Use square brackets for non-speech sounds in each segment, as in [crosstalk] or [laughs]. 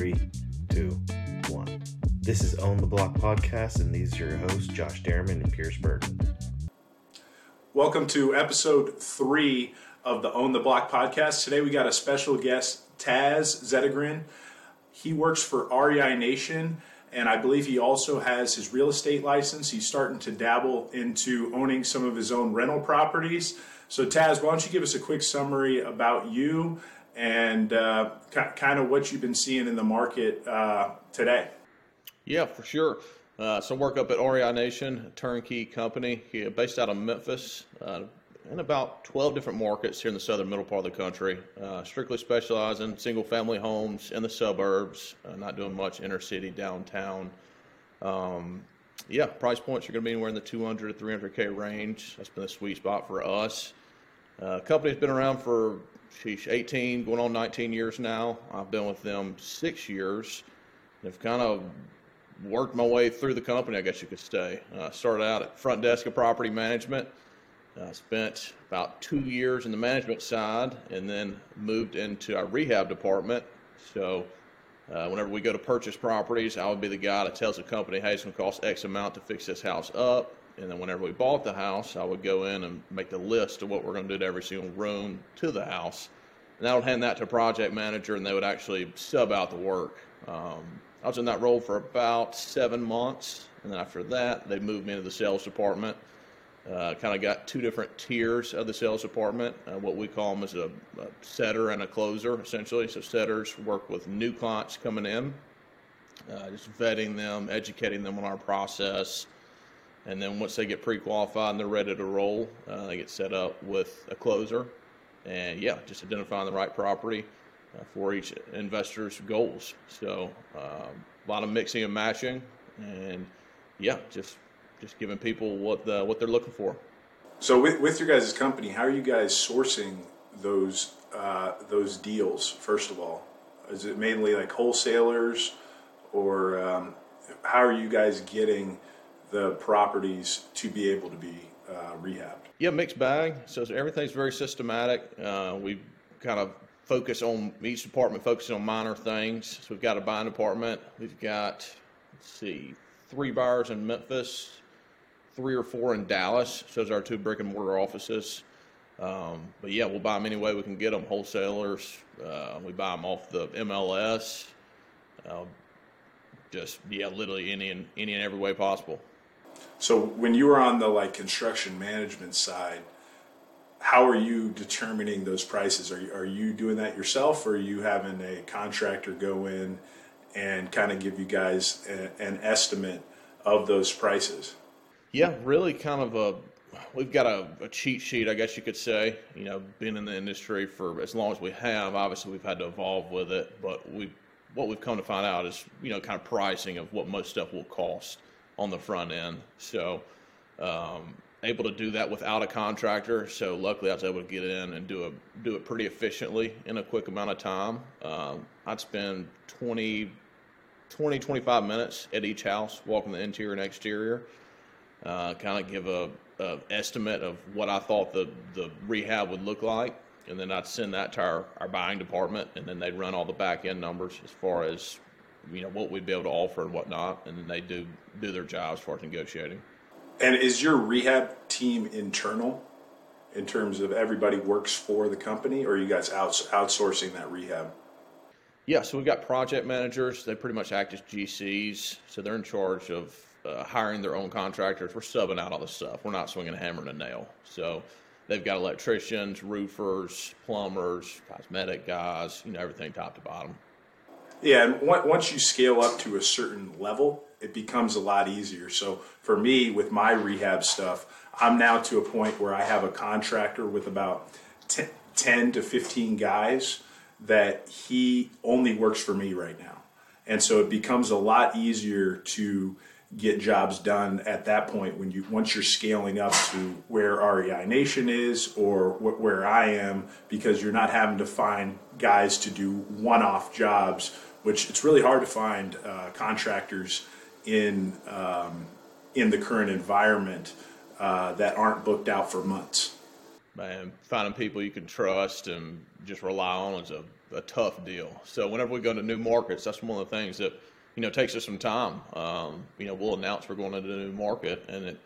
Three, two, one. This is Own the Block podcast, and these are your hosts, Josh Derriman and Pierce Burton. Welcome to episode three of the Own the Block podcast. Today we got a special guest, Taz Zettergren. He works for REI Nation, and I believe he also has his real estate license. He's starting to dabble into owning some of his own rental properties. So, Taz, why don't you give us a quick summary about you and uh, kind of what you've been seeing in the market uh, today? Yeah, for sure. Uh, so, work up at REI Nation, turnkey company based out of Memphis uh, in about 12 different markets here in the southern middle part of the country. Uh, strictly specialize in single family homes in the suburbs, uh, not doing much inner city, downtown. Um, yeah, price points are going to be anywhere in the 200 to 300K range. That's been a sweet spot for us. Uh, company's been around for sheesh, 18, going on 19 years now. I've been with them six years. I've kind of worked my way through the company, I guess you could say. Uh, started out at front desk of property management. Uh, spent about two years in the management side and then moved into our rehab department. So, uh, whenever we go to purchase properties, I would be the guy that tells the company, hey, it's going to cost X amount to fix this house up. And then whenever we bought the house, I would go in and make the list of what we're going to do to every single room to the house. And I would hand that to project manager, and they would actually sub out the work. Um, I was in that role for about seven months, and then after that, they moved me into the sales department. Uh, kind of got two different tiers of the sales department. Uh, what we call them is a, a, setter and a closer, essentially. So setters work with new clients coming in, uh, just vetting them, educating them on our process, and then once they get pre-qualified and they're ready to roll, uh, they get set up with a closer. And yeah, just identifying the right property uh, for each investor's goals. So um, a lot of mixing and matching, and yeah, just just giving people what the, what they're looking for. So with, with your guys' company, how are you guys sourcing those uh, those deals? First of all, is it mainly like wholesalers, or um, how are you guys getting the properties to be able to be uh, rehabbed? Yeah, mixed bag. So everything's very systematic. Uh, we kind of focus on each department focuses on minor things. So we've got a buying department. We've got let's see, three buyers in Memphis, three or four in Dallas. So those are our two brick and mortar offices. Um, but yeah, we'll buy them any way we can get them. Wholesalers, uh, we buy them off the MLS. Uh, just yeah, literally any and any and every way possible. So when you were on the like construction management side, how are you determining those prices? Are you, are you doing that yourself, or are you having a contractor go in and kind of give you guys a, an estimate of those prices? Yeah, really, kind of a. We've got a, a, cheat sheet, I guess you could say. You know, been in the industry for as long as we have. Obviously, we've had to evolve with it, but we what we've come to find out is you know kind of pricing of what most stuff will cost on the front end. So, um, able to do that without a contractor. So luckily, I was able to get in and do a do it pretty efficiently in a quick amount of time. Um, I'd spend 20, 20, 25 minutes at each house, walking the interior and exterior. Uh, kind of give a, a, estimate of what I thought the the rehab would look like, and then I'd send that to our, our buying department, and then they'd run all the back end numbers as far as you know what we'd be able to offer and whatnot, and then they do do their job as far as negotiating. And is your rehab team internal in terms of everybody works for the company, or are you guys outs- outsourcing that rehab? Yeah, so we've got project managers. They pretty much act as GCs, so they're in charge of uh, hiring their own contractors. We're subbing out all the stuff. We're not swinging a hammer and a nail. So they've got electricians, roofers, plumbers, cosmetic guys, you know, everything top to bottom. Yeah, and once you scale up to a certain level, it becomes a lot easier. So for me, with my rehab stuff, I'm now to a point where I have a contractor with about 10 to 15 guys that he only works for me right now. And so it becomes a lot easier to get jobs done at that point when you once you're scaling up to where REI Nation is or wh- where I am because you're not having to find guys to do one-off jobs which it's really hard to find uh, contractors in um, in the current environment uh, that aren't booked out for months. and finding people you can trust and just rely on is a, a tough deal. So whenever we go to new markets, that's one of the things that you know takes us some time. Um, you know, we'll announce we're going into a new market, and it,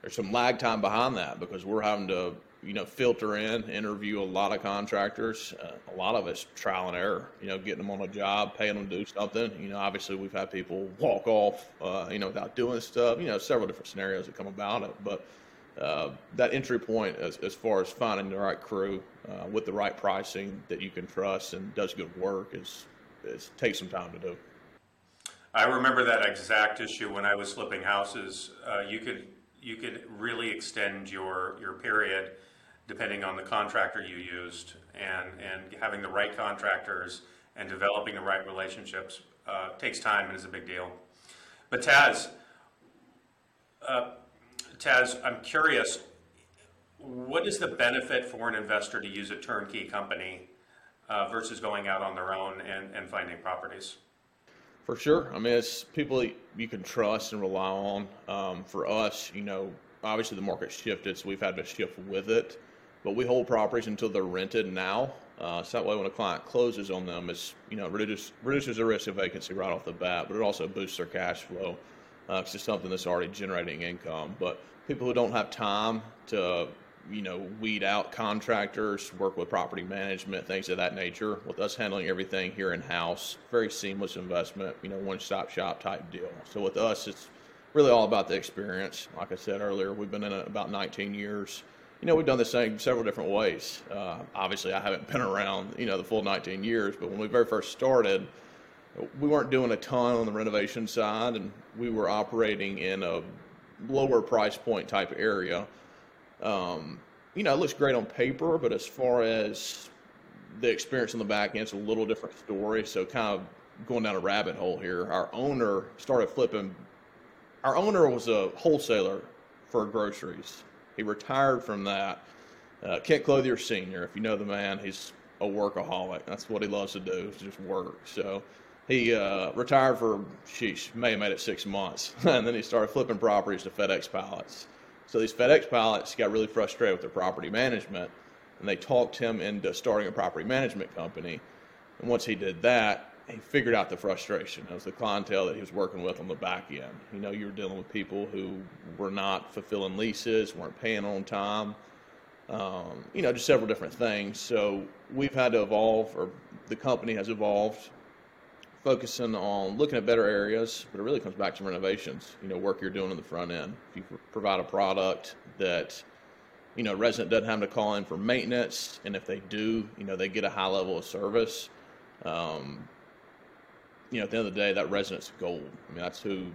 there's some lag time behind that because we're having to you know filter in, interview a lot of contractors. Uh, a lot of it's trial and error. You know, getting them on a job, paying them to do something. You know, obviously we've had people walk off, uh, you know, without doing stuff. You know, several different scenarios that come about it, but uh, that entry point as, as far as finding the right crew uh, with the right pricing that you can trust and does good work is, is takes some time to do. I remember that exact issue when I was flipping houses. Uh, you could you could really extend your your period depending on the contractor you used and and having the right contractors and developing the right relationships uh, takes time and is a big deal. But Taz, uh, Taz, I'm curious, what is the benefit for an investor to use a turnkey company uh, versus going out on their own and, and finding properties? For sure. I mean, it's people you can trust and rely on. Um, for us, you know, obviously the market shifted, so we've had to shift with it. But we hold properties until they're rented now. Uh, so that way, when a client closes on them, it's you know reduces reduces the risk of vacancy right off the bat, but it also boosts their cash flow uh, it's something that's already generating income. But people who don't have time to, you know, weed out contractors, work with property management, things of that nature, with us handling everything here in house, very seamless investment, you know, one stop shop type deal. So with us, it's really all about the experience. Like I said earlier, we've been in it about 19 years. You know, we've done this thing several different ways. Uh, obviously, I haven't been around, you know, the full 19 years, but when we very first started, we weren't doing a ton on the renovation side, and we were operating in a lower price point type area. Um, you know, it looks great on paper, but as far as the experience on the back end, it's a little different story. So, kind of going down a rabbit hole here. Our owner started flipping. Our owner was a wholesaler for groceries. He retired from that. Uh, Kent Clothier Senior, if you know the man, he's a workaholic. That's what he loves to do, is just work. So he uh, retired for sheesh may have made it six months [laughs] and then he started flipping properties to FedEx pilots so these FedEx pilots got really frustrated with their property management and they talked him into starting a property management company and once he did that he figured out the frustration it was the clientele that he was working with on the back end you know you were dealing with people who were not fulfilling leases weren't paying on time um, you know just several different things so we've had to evolve or the company has evolved focusing on looking at better areas, but it really comes back to renovations. You know, work you're doing in the front end. If you provide a product that you know resident doesn't have to call in for maintenance, and if they do, you know, they get a high level of service. Um, you know, at the end of the day, that resident's gold. I mean, that's who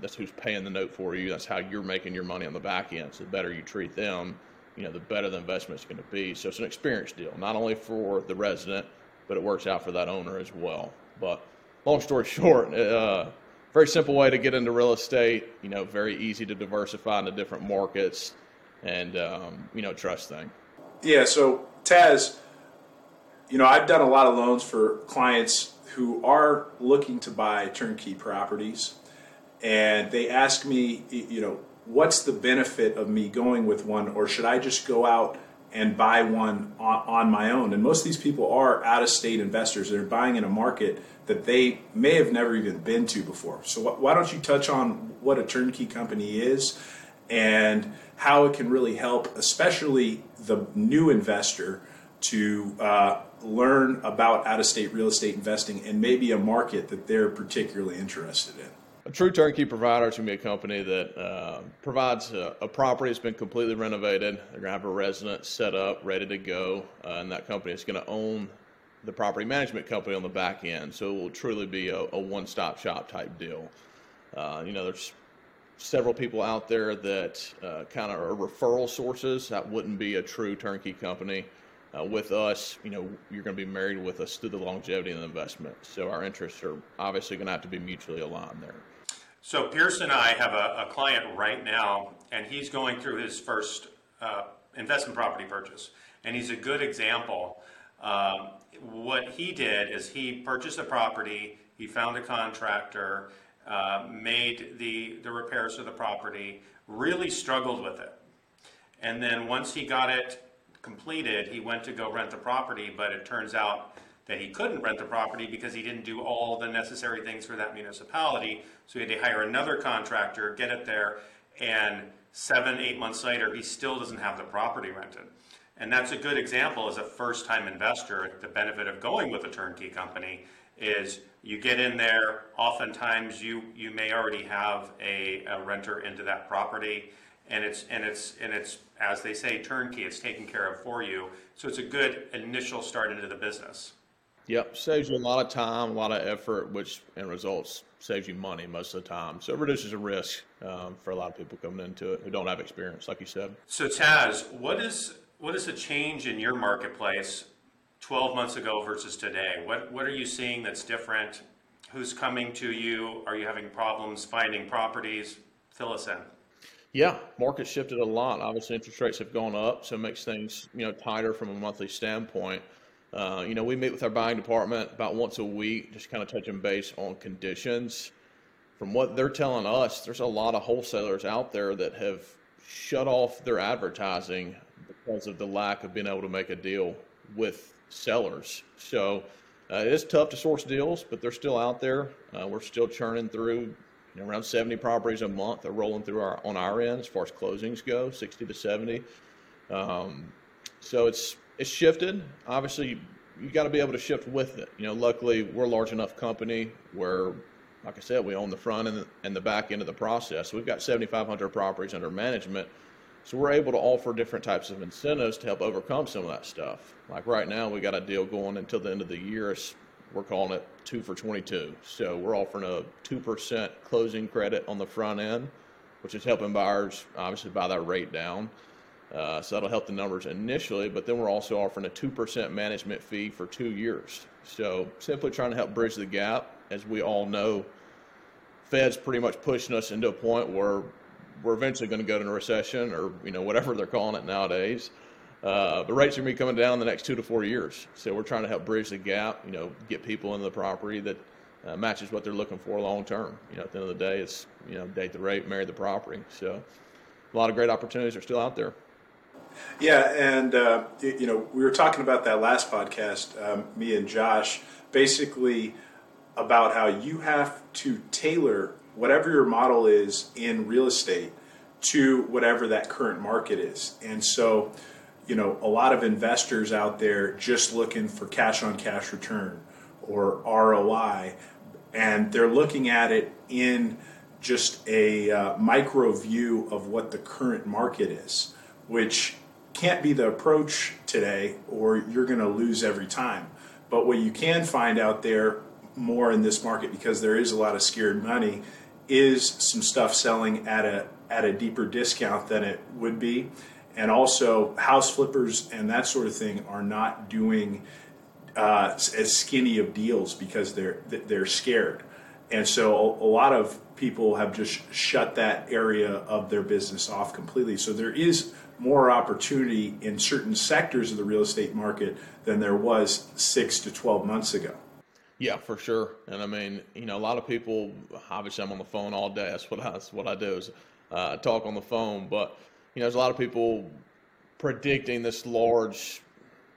that's who's paying the note for you. That's how you're making your money on the back end. So the better you treat them, you know, the better the investment's going to be. So it's an experience deal, not only for the resident, but it works out for that owner as well. But long story [laughs] short, uh, very simple way to get into real estate. You know, very easy to diversify into different markets, and um, you know, trust thing. Yeah. So Taz, you know, I've done a lot of loans for clients who are looking to buy turnkey properties, and they ask me, you know, what's the benefit of me going with one, or should I just go out and buy one on, on my own? And most of these people are out of state investors. They're buying in a market that they may have never even been to before. So, wh- why don't you touch on what a turnkey company is and how it can really help, especially the new investor, to uh, learn about out of state real estate investing and maybe a market that they're particularly interested in? A true turnkey provider is going to be a company that uh, provides a, a, property that's been completely renovated. They're going to have a resident set up, ready to go, uh, and that company is going to own the property management company on the back end. So it will truly be a, a one stop shop type deal. Uh, you know, there's several people out there that uh, kind of are referral sources. That wouldn't be a true turnkey company. Uh, with us, you know, you're going to be married with us through the longevity of the investment. So our interests are obviously going to have to be mutually aligned there. So Pierce and I have a, a client right now, and he's going through his first uh, investment property purchase, and he's a good example. Um, what he did is he purchased a property, he found a contractor, uh, made the, the repairs to the property, really struggled with it. And then once he got it completed, he went to go rent the property, but it turns out that he couldn't rent the property because he didn't do all the necessary things for that municipality. So he had to hire another contractor, get it there, and seven, eight months later, he still doesn't have the property rented. And that's a good example as a first time investor. The benefit of going with a turnkey company is you get in there, oftentimes you, you may already have a, a renter into that property. And it's, and it's, and it's, as they say, turnkey, it's taken care of for you. So it's a good initial start into the business. Yep, saves you a lot of time, a lot of effort, which in results saves you money most of the time. So it reduces the risk um, for a lot of people coming into it who don't have experience, like you said. So Taz, what is what is the change in your marketplace 12 months ago versus today? What what are you seeing that's different? Who's coming to you? Are you having problems finding properties? Fill us in. Yeah, market shifted a lot. Obviously, interest rates have gone up, so it makes things you know tighter from a monthly standpoint. Uh, you know, we meet with our buying department about once a week, just kind of touching base on conditions. From what they're telling us, there's a lot of wholesalers out there that have shut off their advertising because of the lack of being able to make a deal with sellers. So uh, it is tough to source deals, but they're still out there. Uh, we're still churning through you know, around 70 properties a month. They're rolling through our on our end as far as closings go, 60 to 70. Um, so it's it's shifted. Obviously, you, you got to be able to shift with it. You know, luckily we're a large enough company where, like I said, we own the front and the, and the back end of the process. We've got 7,500 properties under management. So we're able to offer different types of incentives to help overcome some of that stuff. Like right now, we got a deal going until the end of the year. We're calling it two for 22. So we're offering a 2% closing credit on the front end, which is helping buyers obviously buy that rate down. Uh, so that'll help the numbers initially, but then we're also offering a 2% management fee for two years. So simply trying to help bridge the gap. As we all know, Fed's pretty much pushing us into a point where we're eventually going to go into a recession or, you know, whatever they're calling it nowadays. Uh, the rates are going to be coming down in the next two to four years. So we're trying to help bridge the gap, you know, get people into the property that uh, matches what they're looking for long term. You know, at the end of the day, it's, you know, date the rate, marry the property. So a lot of great opportunities are still out there. Yeah, and uh, you know, we were talking about that last podcast, um, me and Josh, basically about how you have to tailor whatever your model is in real estate to whatever that current market is. And so, you know, a lot of investors out there just looking for cash on cash return or ROI, and they're looking at it in just a uh, micro view of what the current market is, which can't be the approach today, or you're going to lose every time. But what you can find out there more in this market, because there is a lot of scared money, is some stuff selling at a at a deeper discount than it would be, and also house flippers and that sort of thing are not doing uh, as skinny of deals because they're they're scared, and so a, lot of people have just shut that area of their business off completely. So there is more opportunity in certain sectors of the real estate market than there was six to 12 months ago. Yeah, for sure. And I mean, you know, a lot of people, obviously I'm on the phone all day. That's what I, that's what I do is uh, talk on the phone. But, you know, there's a lot of people predicting this large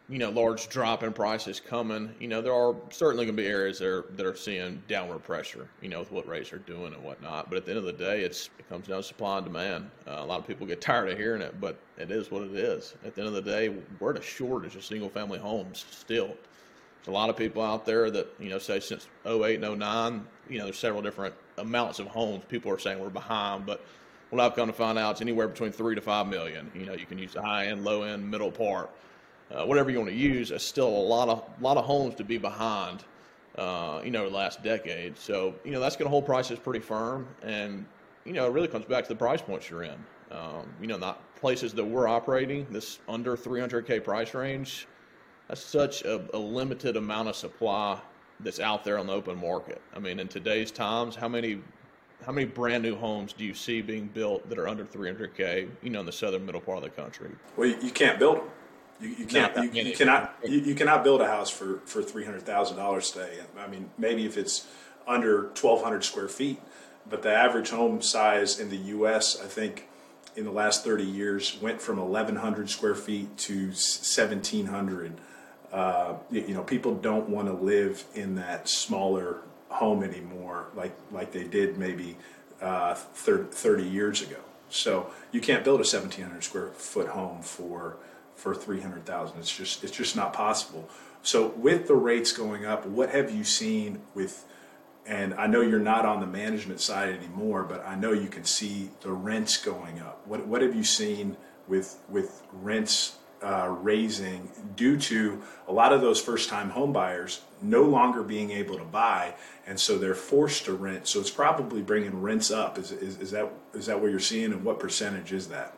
you know, large drop in prices coming. You know, there are certainly going to be areas that are, that are seeing downward pressure, you know, with what rates are doing and whatnot. But at the end of the day, it's it comes down to supply and demand. Uh, a lot of people get tired of hearing it, but it is what it is. At the end of the day, we're at a shortage of single family homes still. There's a lot of people out there that, you know, say since 08 and 09, you know, there's several different amounts of homes. People are saying we're behind, but what I've come to find out, it's anywhere between three to five million. You know, you can use the high end, low end, middle part uh, whatever you want to use, there's still a lot of lot of homes to be behind. Uh, you know, the last decade. So you know that's going to hold prices pretty firm, and you know it really comes back to the price points you're in. Um, you know, not places that we're operating this under 300k price range. That's such a, a limited amount of supply that's out there on the open market. I mean, in today's times, how many how many brand new homes do you see being built that are under 300k? You know, in the southern middle part of the country. Well, you can't build them. You, you can't. You, you, cannot. You, you, cannot build a house for for three hundred thousand dollars today. I mean, maybe if it's under twelve hundred square feet, but the average home size in the U.S. I think in the last 30 years went from 1,100 square feet to 1,700. Uh, you know, people don't want to live in that smaller home anymore, like like they did maybe uh, 30, 30 years ago. So you can't build a 1,700 square foot home for for 300,000. It's just it's just not possible. So with the rates going up, what have you seen with and I know you're not on the management side anymore, but I know you can see the rents going up. What what have you seen with with rents uh, raising due to a lot of those first time home buyers no longer being able to buy, and so they're forced to rent. So it's probably bringing rents up. Is, is, is that is that what you're seeing, and what percentage is that?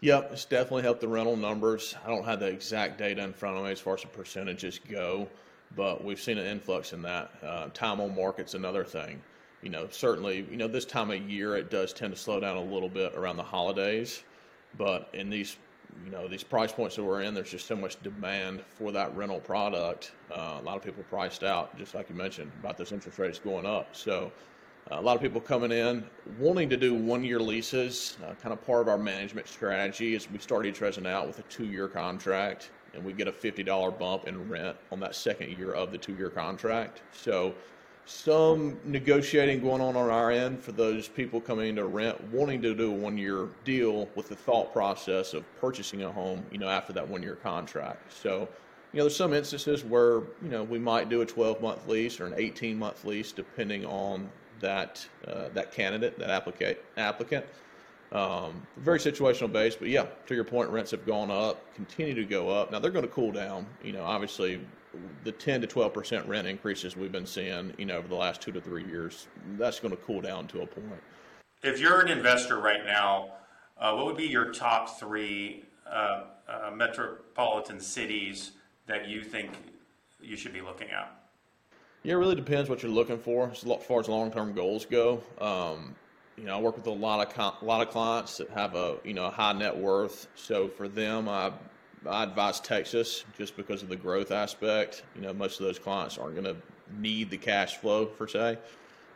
Yep, it's definitely helped the rental numbers. I don't have the exact data in front of me as far as the percentages go but we've seen an influx in that. Uh, time on market's another thing. You know, certainly, you know, this time of year it does tend to slow down a little bit around the holidays, but in these, you know, these price points that we're in, there's just so much demand for that rental product. Uh, a lot of people priced out, just like you mentioned about those interest rates going up. So. Uh, a lot of people coming in wanting to do one year leases. Uh, kind of part of our management strategy is we start each resident out with a two year contract and we get a $50 bump in rent on that second year of the two year contract. So, some negotiating going on on our end for those people coming into rent, wanting to do a one year deal with the thought process of purchasing a home, you know, after that one year contract. So, you know, there's some instances where, you know, we might do a 12 month lease or an 18 month lease depending on that, uh, that candidate, that applicant, applicant. Um, very situational based, but yeah, to your point, rents have gone up, continue to go up. Now they're going to cool down. You know, obviously, the 10 to 12 percent rent increases we've been seeing, you know, over the last two to three years, that's going to cool down to a point. If you're an investor right now, uh, what would be your top three uh, uh, metropolitan cities that you think you should be looking at? Yeah, it really depends what you're looking for as far as long-term goals go. Um, you know, I work with a lot of a lot of clients that have a you know a high net worth. So for them, I I advise Texas just because of the growth aspect. You know, most of those clients aren't going to need the cash flow per se.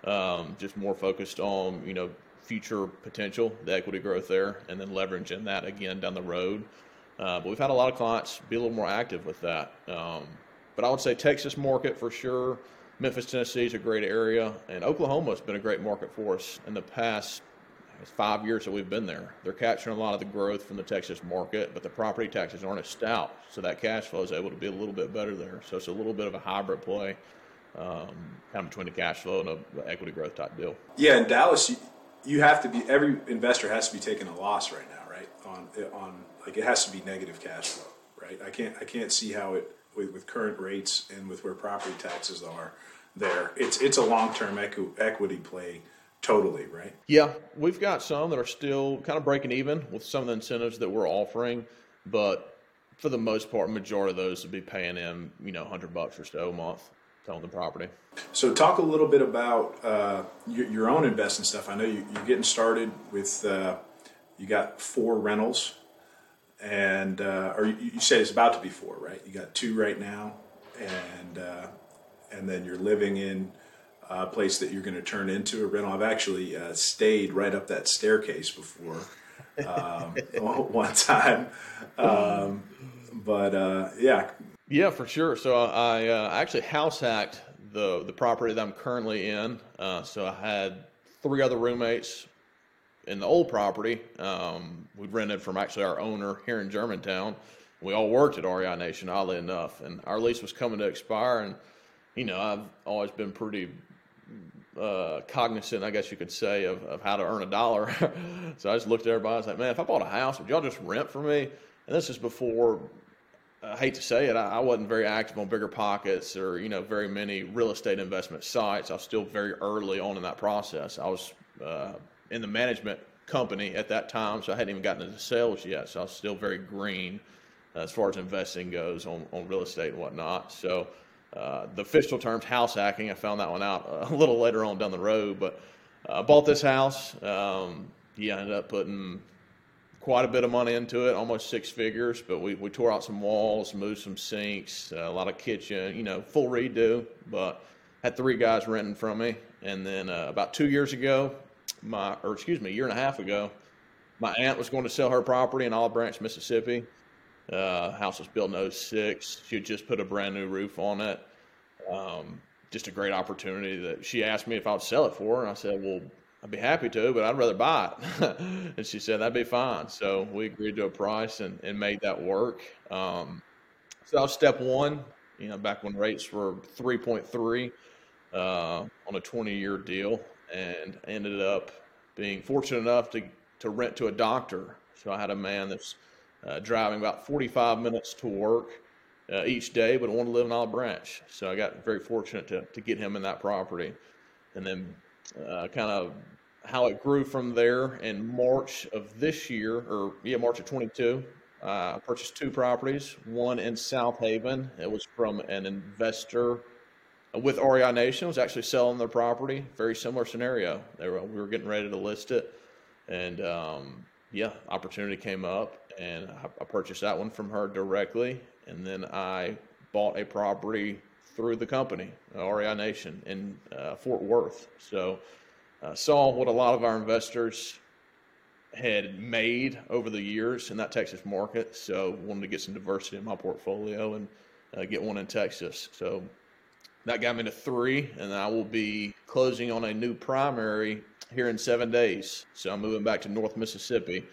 Um, just more focused on you know future potential, the equity growth there, and then leveraging that again down the road. Uh, but we've had a lot of clients be a little more active with that. Um, but I would say Texas market for sure. Memphis, Tennessee is a great area, and Oklahoma has been a great market for us in the past five years that we've been there. They're capturing a lot of the growth from the Texas market, but the property taxes aren't as stout, so that cash flow is able to be a little bit better there. So it's a little bit of a hybrid play, um, kind of between the cash flow and a equity growth type deal. Yeah, in Dallas, you, you have to be every investor has to be taking a loss right now, right? On on like it has to be negative cash flow, right? I can't I can't see how it with, with current rates and with where property taxes are there. It's it's a long term equi- equity play totally, right? Yeah, we've got some that are still kind of breaking even with some of the incentives that we're offering, but for the most part, majority of those would be paying them, you know, hundred bucks or so a month selling the property. So, talk a little bit about uh, your, your, own investing stuff. I know you, are getting started with. Uh, you got four rentals and uh, or you, you said it's about to be four, right? You got two right now, and uh, and then you're living in a place that you're going to turn into a rental. I've actually uh, stayed right up that staircase before um, [laughs] [laughs] one time, um, but uh, yeah, yeah, for sure. So I uh, actually house hacked the the property that I'm currently in. Uh, so I had three other roommates in the old property, um, we rented from actually our owner here in Germantown. We all worked at REI Nation, oddly enough, and our lease was coming to expire. And you know, I've always been pretty uh, cognizant, I guess you could say, of, of how to earn a dollar. [laughs] so I just looked at everybody. I was like, man, if I bought a house, would y'all just rent for me? And this is before. I hate to say it, I, I wasn't very active on BiggerPockets or you know very many real estate investment sites. I was still very early on in that process. I was uh, in the management company at that time, so I hadn't even gotten into sales yet. So I was still very green as far as investing goes on, on real estate and whatnot. So uh, the official term's house hacking. I found that one out a little later on down the road, but I uh, bought this house. Um, yeah, ended up putting quite a bit of money into it, almost six figures. But we, we tore out some walls, moved some sinks, uh, a lot of kitchen, you know, full redo. But had three guys renting from me. And then uh, about two years ago, my or excuse me, a year and a half ago, my aunt was going to sell her property in Olive Branch, Mississippi. Uh, house was built in 06. She had just put a brand new roof on it. Um, just a great opportunity that she asked me if I would sell it for her. And I said, well, I'd be happy to, but I'd rather buy it. [laughs] and she said, that'd be fine. So we agreed to a price and, and made that work. Um, so that was step one, you know, back when rates were 3.3 uh, on a 20 year deal and ended up being fortunate enough to, to rent to a doctor. So I had a man that's uh, driving about 45 minutes to work uh, each day, but I wanted to live in Olive Branch. So I got very fortunate to, to get him in that property. And then uh, kind of how it grew from there in March of this year, or yeah, March of 22. Uh, I purchased two properties, one in Southaven. It was from an investor with REI Nation, was actually selling their property. Very similar scenario. They were, we were getting ready to list it. And um, yeah, opportunity came up, and I purchased that one from her directly, and then I bought a property through the company, REI Nation, in uh, Fort Worth. So uh, saw what a lot of our investors had made over the years in that Texas market. So wanted to get some diversity in my portfolio and uh, get one in Texas. So that got me to three, and I will be closing on a new primary here in seven days. So I'm moving back to North Mississippi.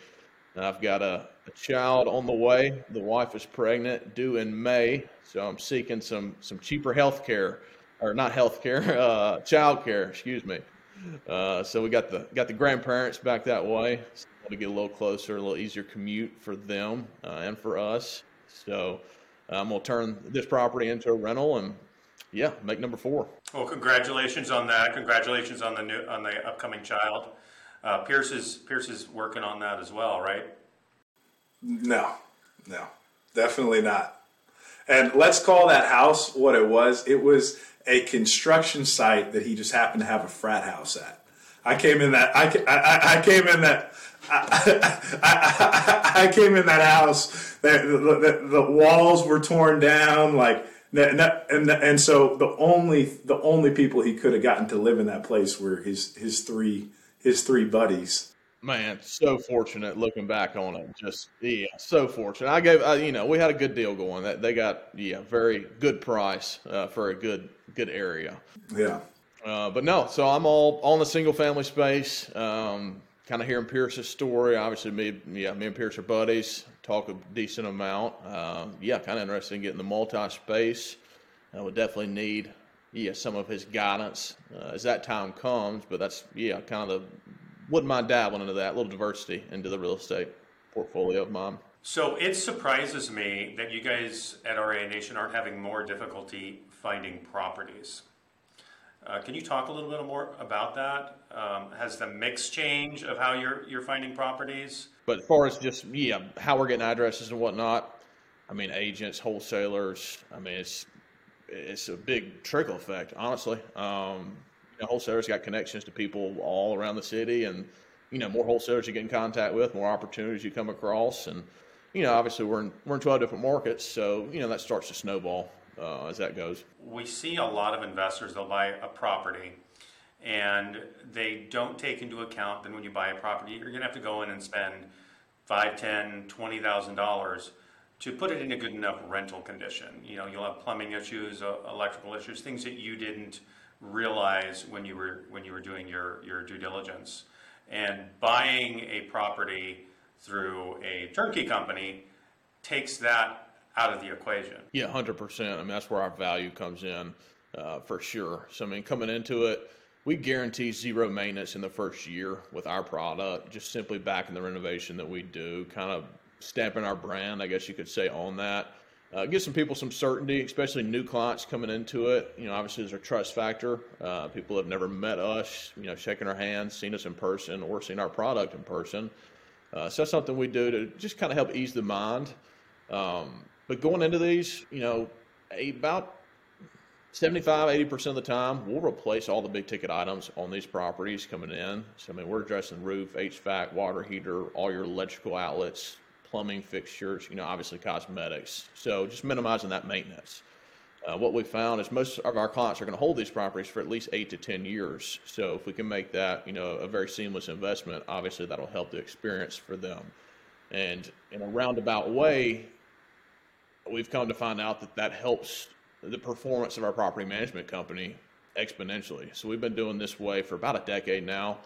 And I've got a, a, child on the way. The wife is pregnant, due in May. So I'm seeking some some cheaper health care, or not health care, [laughs] uh, child care. Excuse me. Uh, so we got the got the grandparents back that way. So to get a little closer, a little easier commute for them uh, and for us. So I'm gonna turn this property into a rental and yeah, make number four. Well, congratulations on that. Congratulations on the new on the upcoming child. Uh, Pierce is Pierce is working on that as well, right? No, no, definitely not. And let's call that house what it was. It was a construction site that he just happened to have a frat house at. I came in that. I, I, I came in that. I, I, I, came in that house. The, the, the walls were torn down. Like and, that, and and so the only the only people he could have gotten to live in that place were his his three his three buddies. Man, so fortunate looking back on it. Just yeah, so fortunate. I gave uh, you know we had a good deal going. That they got yeah very good price uh, for a good good area. Yeah. Uh, but no, so I'm all on the single family space. Um, kind of hearing Pierce's story. Obviously, me yeah me and Pierce are buddies. Talk a decent amount. Uh, yeah, kind of interested in getting the multi space. I would definitely need yeah, some of his guidance uh, as that time comes. But that's yeah, kind of wouldn't mind dabbling into that a little diversity into the real estate portfolio of mine. So it surprises me that you guys at REI Nation aren't having more difficulty finding properties. Uh, can you talk a little bit more about that? Um, has the mix change of how you're you're finding properties? But as far as just yeah, how we're getting addresses and whatnot, I mean agents, wholesalers. I mean it's it's a big trickle effect, honestly. Um, you know, wholesalers got connections to people all around the city, and you know, more wholesalers you get in contact with, more opportunities you come across, and you know, obviously we're in we're in twelve different markets, so you know that starts to snowball uh, as that goes. We see a lot of investors they'll buy a property. And they don't take into account that when you buy a property, you're going to have to go in and spend five, ten, twenty thousand dollars to put it in a good enough rental condition. You know, you'll have plumbing issues, uh, electrical issues, things that you didn't realize when you were when you were doing your your due diligence. And buying a property through a turnkey company takes that out of the equation. Yeah, hundred percent. I mean, that's where our value comes in uh, for sure. So I mean, coming into it. We guarantee zero maintenance in the first year with our product, just simply backing the renovation that we do, kind of stamping our brand, I guess you could say, on that. Uh, give some people some certainty, especially new clients coming into it. You know, obviously there's a trust factor. Uh, people have never met us, you know, shaking our hands, seen us in person, or seen our product in person. Uh, so that's something we do to just kind of help ease the mind. Um, but going into these, you know, about 75, 80% of the time, we'll replace all the big ticket items on these properties coming in. So, I mean, we're addressing roof, HVAC, water heater, all your electrical outlets, plumbing fixtures, you know, obviously cosmetics. So just minimizing that maintenance. Uh, what we found is most of our clients are going to hold these properties for at least eight to ten years. So if we can make that, you know, a very seamless investment, obviously that'll help the experience for them. And in a roundabout way, we've come to find out that that helps the performance of our property management company exponentially. So we've been doing this way for about a decade now.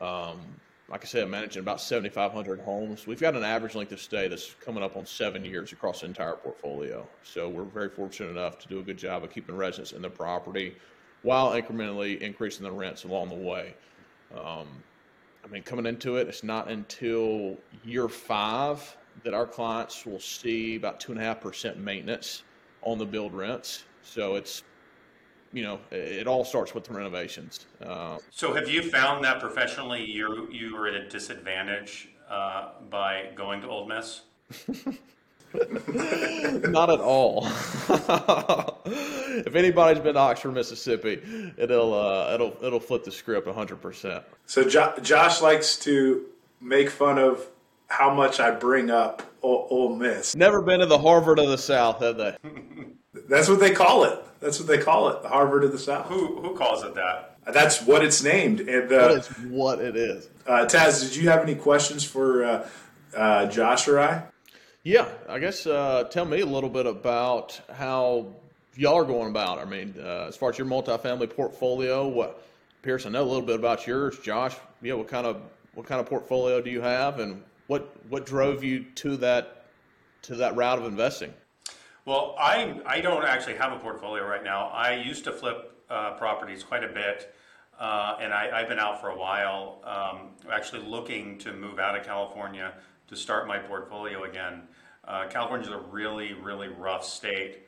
Um, like I said, managing about 7,500 homes. We've got an average length of stay that's coming up on seven years across the entire portfolio. So we're very fortunate enough to do a good job of keeping residents in the property while incrementally increasing the rents along the way. Um, I mean, coming into it, it's not until year five that our clients will see about two and a half percent maintenance on the billed rents. So it's you know, it all starts with the renovations. Uh, so, have you found that professionally you you were at a disadvantage uh, by going to Ole Miss? [laughs] Not at all. [laughs] if anybody's been to Oxford, Mississippi, it'll uh, it'll it'll flip the script 100. percent So jo- Josh likes to make fun of how much I bring up o- Ole Miss. Never been to the Harvard of the South, have they? [laughs] That's what they call it. That's what they call it, the Harvard of the South. Who who calls it that? That's what it's named. And uh, that is what it is. Uh, Taz, did you have any questions for uh, uh, Josh or I? Yeah, I guess uh, tell me a little bit about how y'all are going about. I mean, uh, as far as your multifamily portfolio, what Pierce, I know a little bit about yours. Josh, yeah, what kind of what kind of portfolio do you have, and what what drove you to that to that route of investing? Well, I I don't actually have a portfolio right now. I used to flip uh, properties quite a bit, uh, and I, have been out for a while. Um, actually, looking to move out of California to start my portfolio again. Uh, California is a really really rough state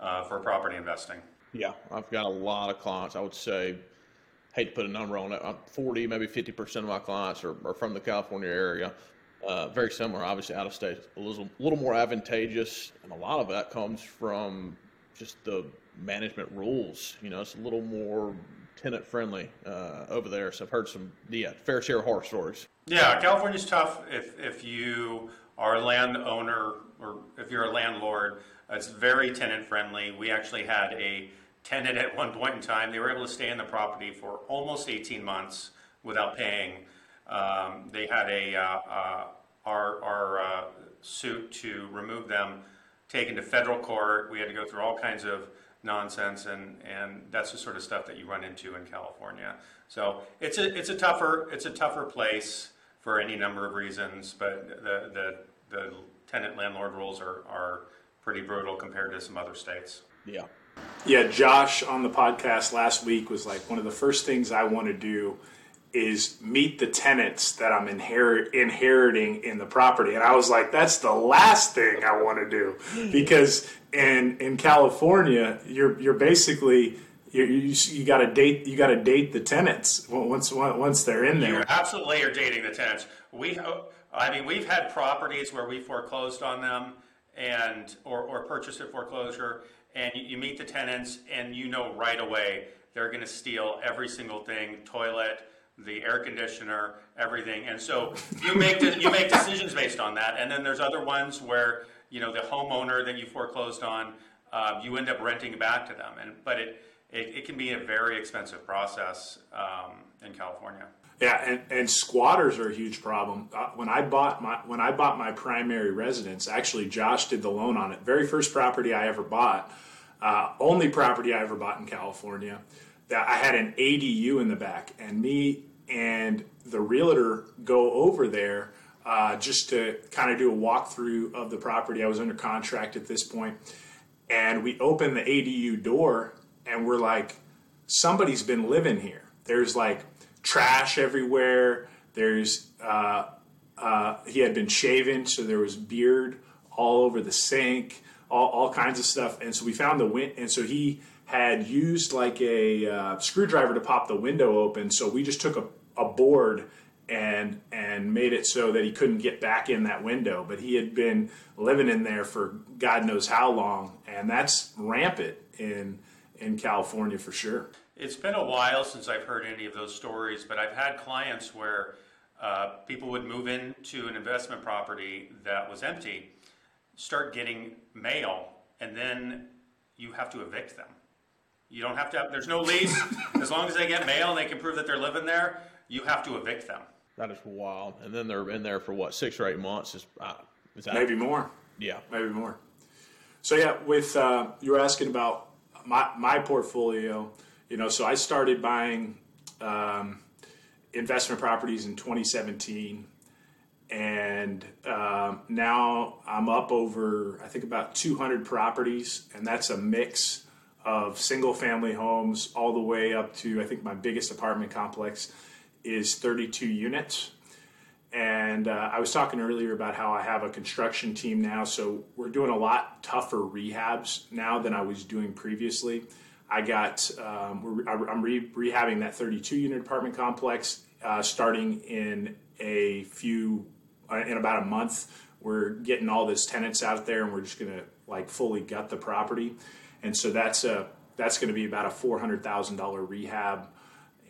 uh, for property investing. Yeah, I've got a lot of clients. I would say, hate to put a number on it, uh, forty maybe fifty percent of my clients are, are from the California area. Uh, very similar, obviously out of state, a little, little more advantageous, and a lot of that comes from just the management rules. You know, it's a little more tenant friendly uh, over there. So I've heard some, yeah, fair share of horror stories. Yeah, California's tough if if you are a landowner or if you're a landlord. It's very tenant friendly. We actually had a tenant at one point in time. They were able to stay in the property for almost 18 months without paying. Um, they had a uh, uh, our, our uh, suit to remove them taken to federal court. We had to go through all kinds of nonsense, and, and that's the sort of stuff that you run into in California. So it's a it's a tougher it's a tougher place for any number of reasons, but the the, the tenant landlord rules are, are pretty brutal compared to some other states. Yeah. Yeah, Josh on the podcast last week was like one of the first things I want to do is meet the tenants that I'm inherit, inheriting in the property. And I was like, that's the last thing I want to do because in in California, you're you're basically you you, you got to date you got to date the tenants once once they're in there. You absolutely are dating the tenants. We I mean we've had properties where we foreclosed on them and or or purchased at foreclosure and you, you meet the tenants and you know right away they're going to steal every single thing toilet the air conditioner, everything. And so you make de- you make decisions based on that. And then there's other ones where you know the homeowner that you foreclosed on, uh, you end up renting back to them. And but it it, it can be a very expensive process um, in California. Yeah, and, and squatters are a huge problem. Uh, when I bought my when I bought my primary residence, actually Josh did the loan on it. Very first property I ever bought, uh, only property I ever bought in California. That I had an ADU in the back, and me and the realtor go over there uh, just to kind of do a walkthrough of the property. I was under contract at this point, and we open the ADU door, and we're like, somebody's been living here. There's like trash everywhere. There's uh, uh, he had been shaven, so there was beard all over the sink, all, all kinds of stuff. And so we found the win, and so he had used like a uh, screwdriver to pop the window open. So we just took a a board and and made it so that he couldn't get back in that window. But he had been living in there for God knows how long, and that's rampant in in California for sure. It's been a while since I've heard any of those stories, but I've had clients where uh, people would move into an investment property that was empty, start getting mail, and then you have to evict them. You don't have to have, there's no lease. as long as they get mail and they can prove that they're living there, you have to evict them. That is wild. And then they're in there for what, six or eight months? Is, uh, is that, Maybe more. Yeah. maybe more. So yeah, with uh, you were asking about my my portfolio, you know, so I started buying um, investment properties in 2017, and um, now I'm up over I think about 200 properties, and that's a mix of single family homes all the way up to I think my biggest apartment complex is 32 units. And uh, I was talking earlier about how I have a construction team now, so we're doing a lot tougher rehabs now than I was doing previously. I got um, I'm re- rehabbing that 32 unit apartment complex uh, starting in a few uh, in about a month. We're getting all this tenants out there, and we're just gonna like fully gut the property, and so that's a that's going to be about a four hundred thousand dollar rehab,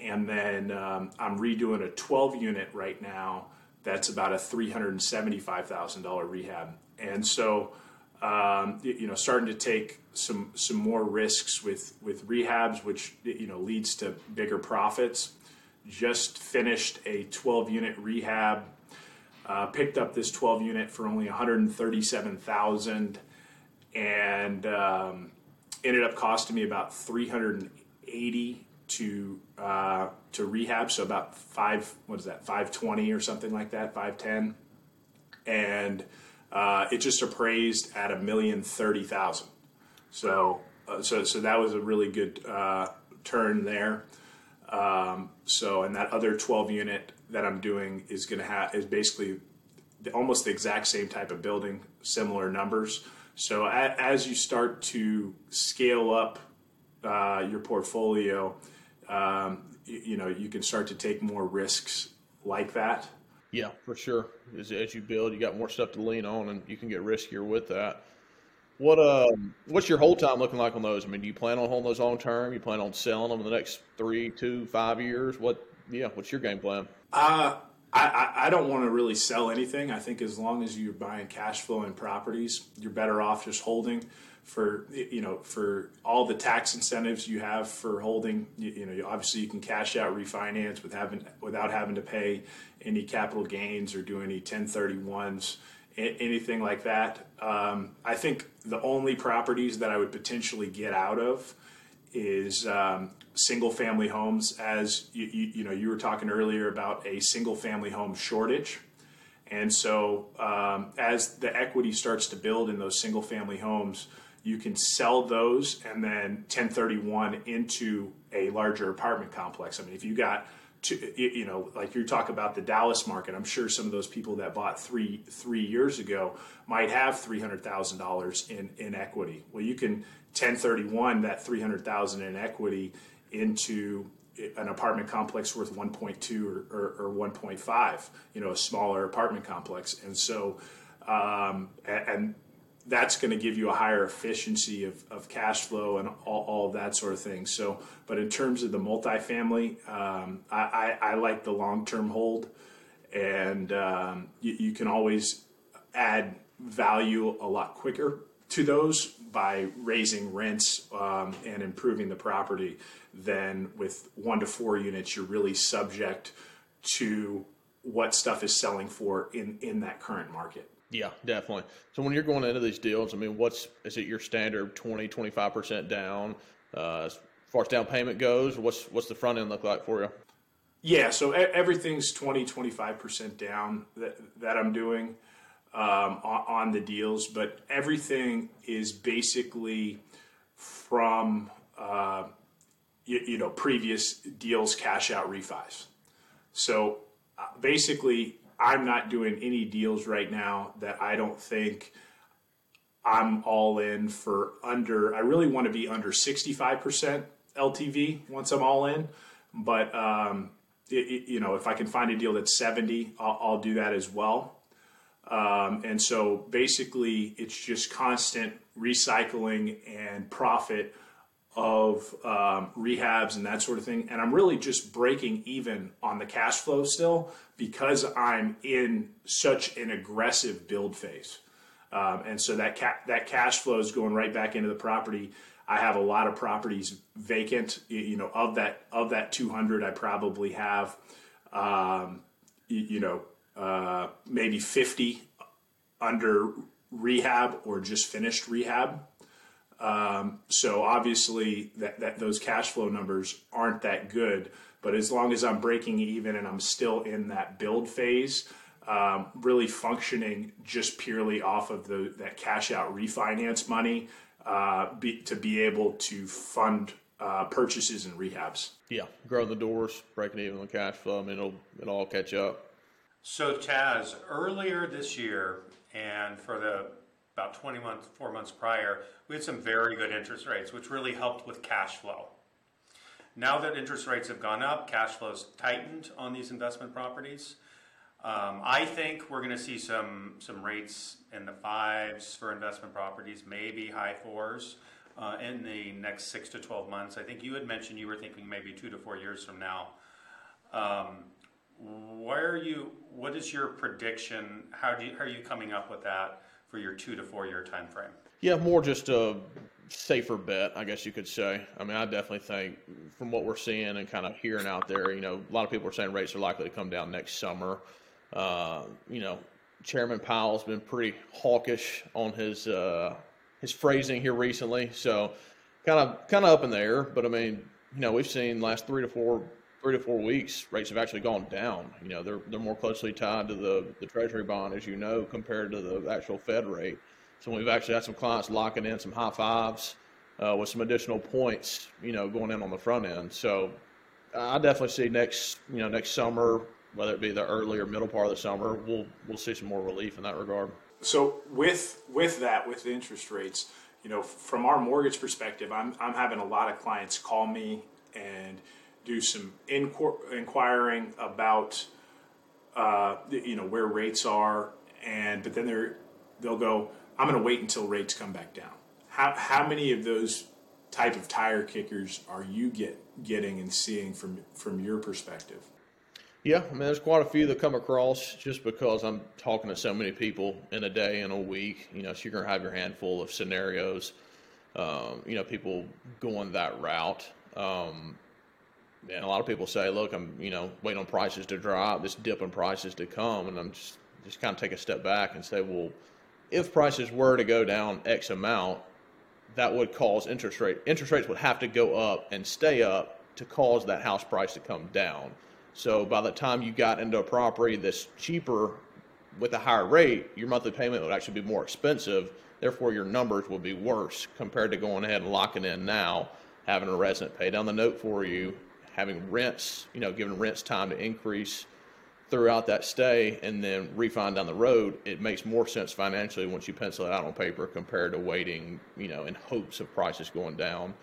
and then um, I'm redoing a 12 unit right now that's about a $375,000 rehab. And so, um, you know, starting to take some some more risks with with rehabs, which you know leads to bigger profits. Just finished a 12 unit rehab. Uh, picked up this 12 unit for only 137,000, and um, ended up costing me about 380 to uh, to rehab, so about five what is that five twenty or something like that, five ten, and uh, it just appraised at a million thirty thousand. So uh, so so that was a really good uh, turn there. Um, so and that other twelve unit that I'm doing is going to have is basically the, almost the exact same type of building, similar numbers. So a, as you start to scale up uh, your portfolio, um, you, you, know, you can start to take more risks like that. Yeah, for sure. As, as, you build, you got more stuff to lean on, and you can get riskier with that. What um, what's your hold time looking like on those? I mean, do you plan on holding those long term? You plan on selling them in the next three, two, five years? What? Yeah, what's your game plan? Uh, I, I don't want to really sell anything. I think as long as you're buying cash flowing properties, you're better off just holding for you know for all the tax incentives you have for holding you, you, know obviously you can cash out refinance with having without having to pay any capital gains or do any 1031s anything like that um, i think the only properties that i would potentially get out of is um, single family homes as you, you, you, know you were talking earlier about a single family home shortage and so um, as the equity starts to build in those single family homes you can sell those and then 1031 into a larger apartment complex. I mean, if you got to, you know, like you talk about the Dallas market, I'm sure some of those people that bought three three years ago might have three hundred thousand dollars in in equity. Well, you can 1031 that three hundred thousand in equity into an apartment complex worth 1.2 or, or, or 1.5, you know, a smaller apartment complex, and so um, and that's going to give you a higher efficiency of, of cash flow and all, all that sort of thing. So, but in terms of the multifamily, um, I, I, I, like the long term hold, and um, you, you, can always add value a lot quicker to those by raising rents um, and improving the property than with one to four units. You're really subject to what stuff is selling for in, in that current market. Yeah, definitely. So when you're going into these deals, I mean, what's is it your standard 20, 25% down uh, as far as down payment goes? What's what's the front end look like for you? Yeah, so everything's 20, 25% down that, that I'm doing um, on, on, the deals, but everything is basically from, uh, you, you know, previous deals cash out refis. So uh, basically, I'm not doing any deals right now that I don't think I'm all in for under. I really want to be under 65% LTV once I'm all in, but um, it, it, you know if I can find a deal that's 70, I'll, I'll do that as well. Um, and so basically, it's just constant recycling and profit of um, rehabs and that sort of thing. And I'm really just breaking even on the cash flow still because I'm in such an aggressive build phase. Um, and so that ca- that cash flow is going right back into the property. I have a lot of properties vacant. You know, of that of that 200, I probably have, um, you know, uh, maybe 50 under rehab or just finished rehab. Um, so obviously that, that those cash flow numbers aren't that good. But as long as I'm breaking even and I'm still in that build phase, um, really functioning just purely off of the that cash out refinance money uh, be, to be able to fund uh, purchases and rehabs. Yeah, growing the doors, breaking even on cash flow. I mean, it'll it'll all catch up. So Taz, earlier this year, and for the about 20 months, four months prior, we had some very good interest rates, which really helped with cash flow. Now that interest rates have gone up, cash flow's tightened on these investment properties. Um, I think we're going to see some some rates in the fives for investment properties, maybe high fours uh, in the next six to 12 months. I think you had mentioned you were thinking maybe two to four years from now. Um, are you? What is your prediction? How do you, how are you coming up with that for your two to four year time frame? Yeah, more just a safer bet, I guess you could say. I mean, I definitely think from what we're seeing and kind of hearing out there, you know, a lot of people are saying rates are likely to come down next summer. Uh, you know, Chairman Powell's been pretty hawkish on his uh, his phrasing here recently, so kind of kind of up in the air. But I mean, you know, we've seen last three to four three to four weeks rates have actually gone down. You know, they're they're more closely tied to the the Treasury bond, as you know, compared to the actual Fed rate. So we've actually had some clients locking in some high fives uh, with some additional points, you know, going in on the front end. So I definitely see next, you know, next summer, whether it be the early or middle part of the summer, we'll we'll see some more relief in that regard. So with with that, with interest rates, you know, from our mortgage perspective, I'm I'm having a lot of clients call me and do some inquiring about, uh, you know, where rates are, and but then they're they'll go, I'm going to wait until rates come back down. How, how many of those type of tire kickers are you get getting and seeing from from your perspective? Yeah, I mean, there's quite a few that come across just because I'm talking to so many people in a day and a week. You know, so you're gonna have your handful of scenarios. Um, you know, people going that route. Um, and a lot of people say, "Look, I'm you know waiting on prices to drop, this dip in prices to come," and I'm just just kind of take a step back and say, "Well, if prices were to go down X amount, that would cause interest rate interest rates would have to go up and stay up to cause that house price to come down. So by the time you got into a property that's cheaper with a higher rate, your monthly payment would actually be more expensive. Therefore, your numbers would be worse compared to going ahead and locking in now, having a resident pay down the note for you, having rents, you know, giving rents time to increase throughout that stay and then refine down the road, it makes more sense financially once you pencil it out on paper compared to waiting, you know, in hopes of prices going down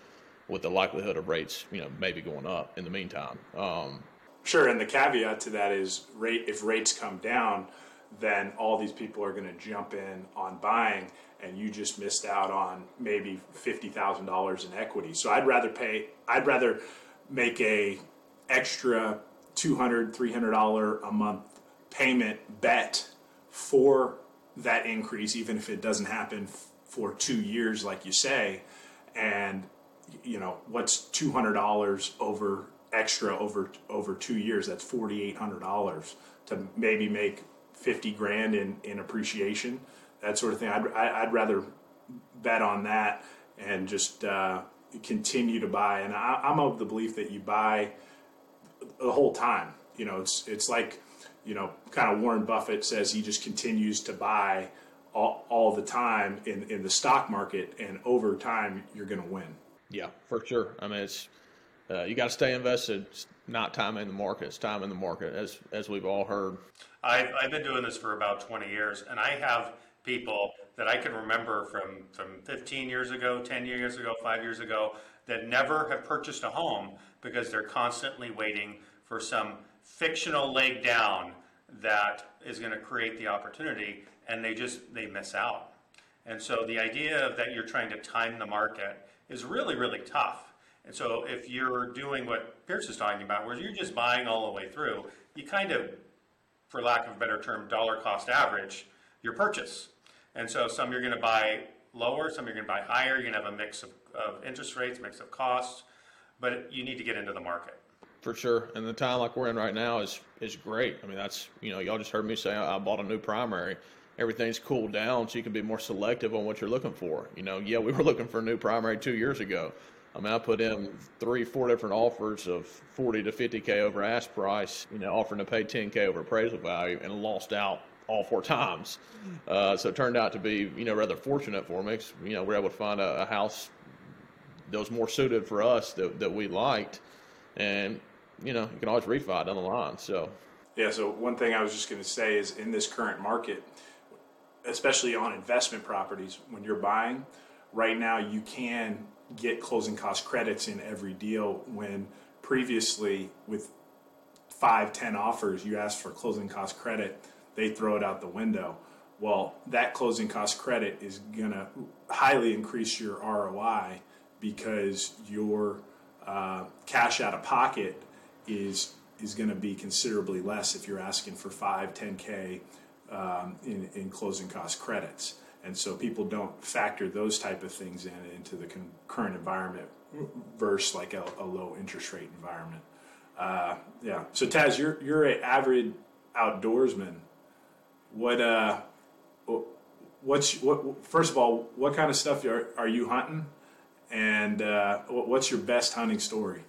with the likelihood of rates, you know, maybe going up in the meantime. Um, sure, and the caveat to that is rate if rates come down, then all these people are going to jump in on buying and you just missed out on maybe $50,000 in equity. So I'd rather pay I'd rather make a extra $200, $300 a month payment bet for that increase, even if it doesn't happen f- for two years, like you say. And, you know, what's $200 over extra over over two years? That's $4,800 to maybe make 50 grand in, in appreciation, that sort of thing. I'd, I'd rather bet on that and just uh, continue to buy. And I, I'm of the belief that you buy – the whole time. You know, it's it's like you know, kind of Warren Buffett says he just continues to buy all, all the time in, in the stock market, and over time you're going to win. Yeah, for sure. I mean, it's uh, you got to stay invested. It's not time in the market; it's time in the market, as as we've all heard. I've, I've been doing this for about 20 years, and I have people that I can remember from from 15 years ago, 10 years ago, five years ago that never have purchased a home because they're constantly waiting for some fictional leg down that is going to create the opportunity and they just they miss out. And so the idea of that you're trying to time the market is really really tough. And so if you're doing what pierce is talking about where you're just buying all the way through you kind of for lack of a better term dollar cost average your purchase and so some you're going to buy lower, some you're going to buy higher. You're going to have a mix of, of interest rates, mix of costs, but you need to get into the market. For sure, and the time like we're in right now is is great. I mean, that's you know, y'all just heard me say I bought a new primary. Everything's cooled down, so you can be more selective on what you're looking for. You know, yeah, we were [laughs] looking for a new primary two years ago. I mean, I put in three, four different offers of 40 to 50k over ask price. You know, offering to pay 10k over appraisal value, and lost out all four times. Uh, so it turned out to be, you know, rather fortunate for me. You know, we are able to find a, a house that was more suited for us that, that we liked. And, you know, you can always refi down the line. So, yeah. So one thing I was just going to say is in this current market, especially on investment properties, when you're buying, right now you can get closing cost credits in every deal when previously with five, ten offers, you asked for closing cost credit they throw it out the window. Well, that closing cost credit is going to highly increase your ROI because your uh, cash out of pocket is is going to be considerably less if you're asking for 5, 10K um, in, in closing cost credits. And so people don't factor those type of things in into the con- current environment versus like a, a low interest rate environment. Uh, yeah. So Taz, you're you're an avid outdoorsman what uh, what's what? First of all, what kind of stuff are, are you hunting, and uh, what's your best hunting story?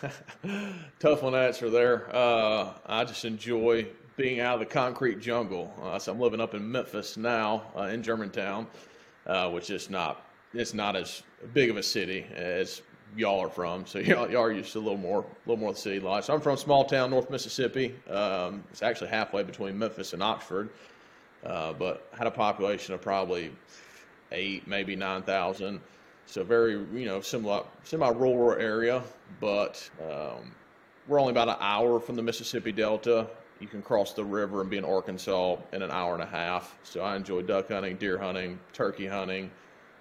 [laughs] Tough one to answer there. Uh, I just enjoy being out of the concrete jungle. Uh, so I'm living up in Memphis now, uh, in Germantown, uh, which is not it's not as big of a city as y'all are from. So [laughs] y'all, y'all are used to a little more, a little more city life. So I'm from small town, North Mississippi. Um, it's actually halfway between Memphis and Oxford, uh, but had a population of probably eight, maybe nine thousand. So very, you know, semi semi rural area, but um, we're only about an hour from the Mississippi Delta. You can cross the river and be in Arkansas in an hour and a half. So I enjoy duck hunting, deer hunting, turkey hunting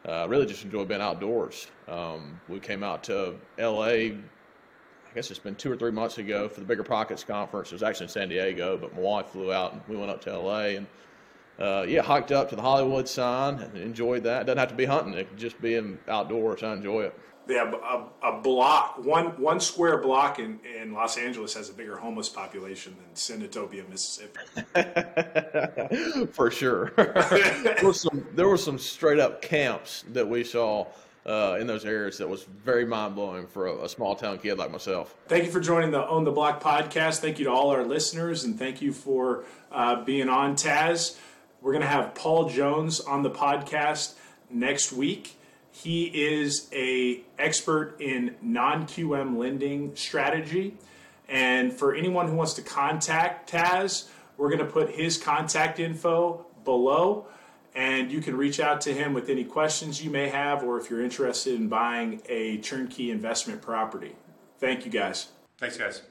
uh, really just enjoy being outdoors. Um, we came out to LA, I guess it's been two or three months ago for the BiggerPockets conference. It was actually in San Diego, but my wife flew out and we went up to LA and uh, yeah, hiked up to the Hollywood sign and enjoyed that. Doesn't have to be hunting; it can just be outdoors. I enjoy it. Yeah, a, a block, one one square block in, in Los Angeles has a bigger homeless population than Senatobia, Mississippi. [laughs] For sure. [laughs] there, were some, there were some straight up camps that we saw uh, in those areas that was very mind blowing for a, a, small town kid like myself. Thank you for joining the Own the Block podcast. Thank you to all our listeners, and thank you for uh, being on Taz. We're going to have Paul Jones on the podcast next week. He is a expert in non-QM lending strategy. And for anyone who wants to contact Taz, we're going to put his contact info below. And you can reach out to him with any questions you may have, or if you're interested in buying a turnkey investment property. Thank you, guys. Thanks, guys.